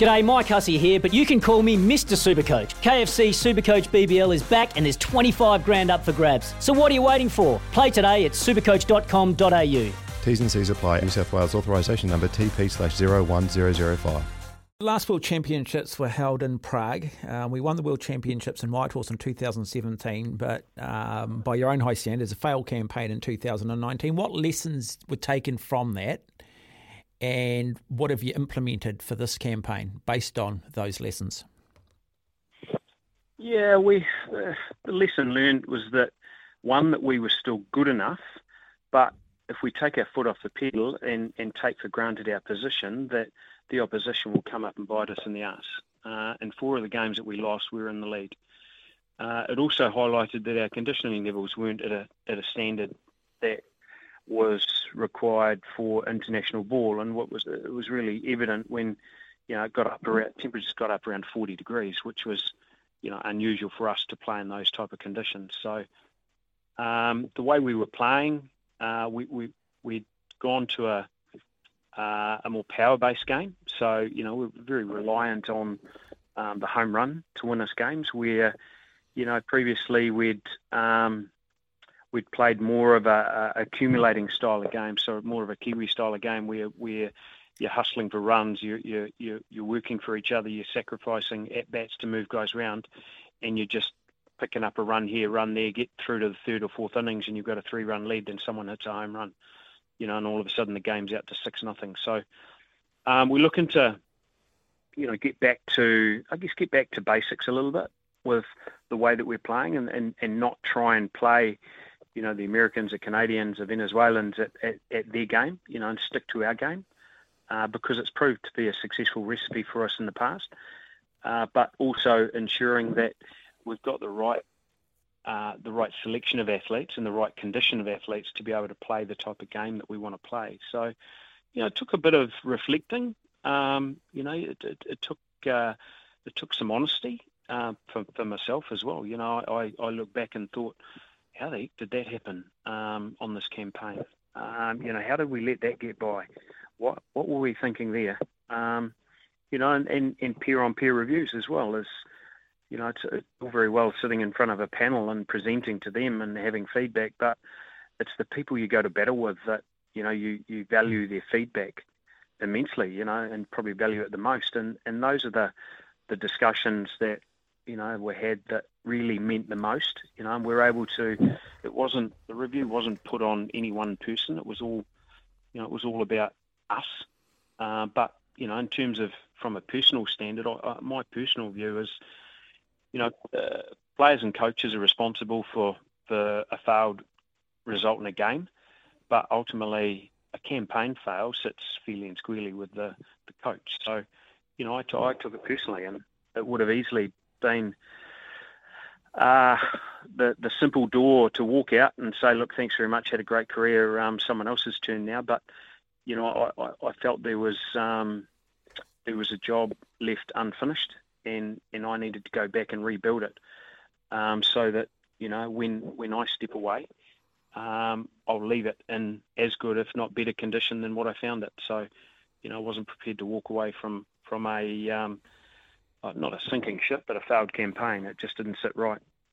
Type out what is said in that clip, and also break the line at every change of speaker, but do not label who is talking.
G'day, Mike Hussey here, but you can call me Mr. Supercoach. KFC Supercoach BBL is back and there's 25 grand up for grabs. So what are you waiting for? Play today at supercoach.com.au.
T's and C's apply. New South Wales authorisation number TP slash 01005.
The last World Championships were held in Prague. Um, we won the World Championships in Whitehorse in 2017, but um, by your own high standards, a failed campaign in 2019. What lessons were taken from that, and what have you implemented for this campaign based on those lessons?
Yeah, we uh, the lesson learned was that one that we were still good enough, but if we take our foot off the pedal and, and take for granted our position, that the opposition will come up and bite us in the ass. Uh, and four of the games that we lost, we were in the lead. Uh, it also highlighted that our conditioning levels weren't at a at a standard that was required for international ball. And what was it was really evident when you know it got up around temperatures got up around 40 degrees, which was you know unusual for us to play in those type of conditions. So um, the way we were playing, uh, we we we'd gone to a uh, a more power-based game. So you know we're very reliant on um, the home run to win us games. Where you know previously we'd um, we'd played more of a, a, accumulating style of game, so more of a Kiwi style of game where where you're hustling for runs, you're you're you're, you're working for each other, you're sacrificing at bats to move guys around, and you're just picking up a run here, run there, get through to the third or fourth innings, and you've got a three-run lead, then someone hits a home run you know, and all of a sudden the game's out to six nothing. So um, we're looking to, you know, get back to, I guess, get back to basics a little bit with the way that we're playing, and, and, and not try and play, you know, the Americans, the Canadians, the Venezuelans at, at, at their game, you know, and stick to our game uh, because it's proved to be a successful recipe for us in the past. Uh, but also ensuring that we've got the right uh, the right selection of athletes and the right condition of athletes to be able to play the type of game that we want to play. So, you know, it took a bit of reflecting. Um, you know, it, it, it took uh, it took some honesty uh, for, for myself as well. You know, I, I look back and thought, how the heck did that happen um, on this campaign? Um, you know, how did we let that get by? What what were we thinking there? Um, you know, and, and, and peer on peer reviews as well as you know, it's, it's all very well sitting in front of a panel and presenting to them and having feedback, but it's the people you go to battle with that, you know, you, you value their feedback immensely, you know, and probably value it the most. And, and those are the, the discussions that, you know, were had that really meant the most, you know, and we're able to, it wasn't, the review wasn't put on any one person. It was all, you know, it was all about us. Uh, but, you know, in terms of from a personal standard, I, my personal view is, you know, uh, players and coaches are responsible for, for a failed result in a game, but ultimately a campaign fail sits fairly and squarely with the, the coach. So, you know, I, t- I took it personally, and it would have easily been uh, the the simple door to walk out and say, "Look, thanks very much, had a great career. Um, someone else's turn now." But you know, I, I, I felt there was um, there was a job left unfinished, and and I needed to go back and rebuild it, um, so that you know when when I step away, um, I'll leave it in as good, if not better, condition than what I found it. So, you know, I wasn't prepared to walk away from from a um, Uh, not a sinking ship, but a failed campaign. It just didn't sit right.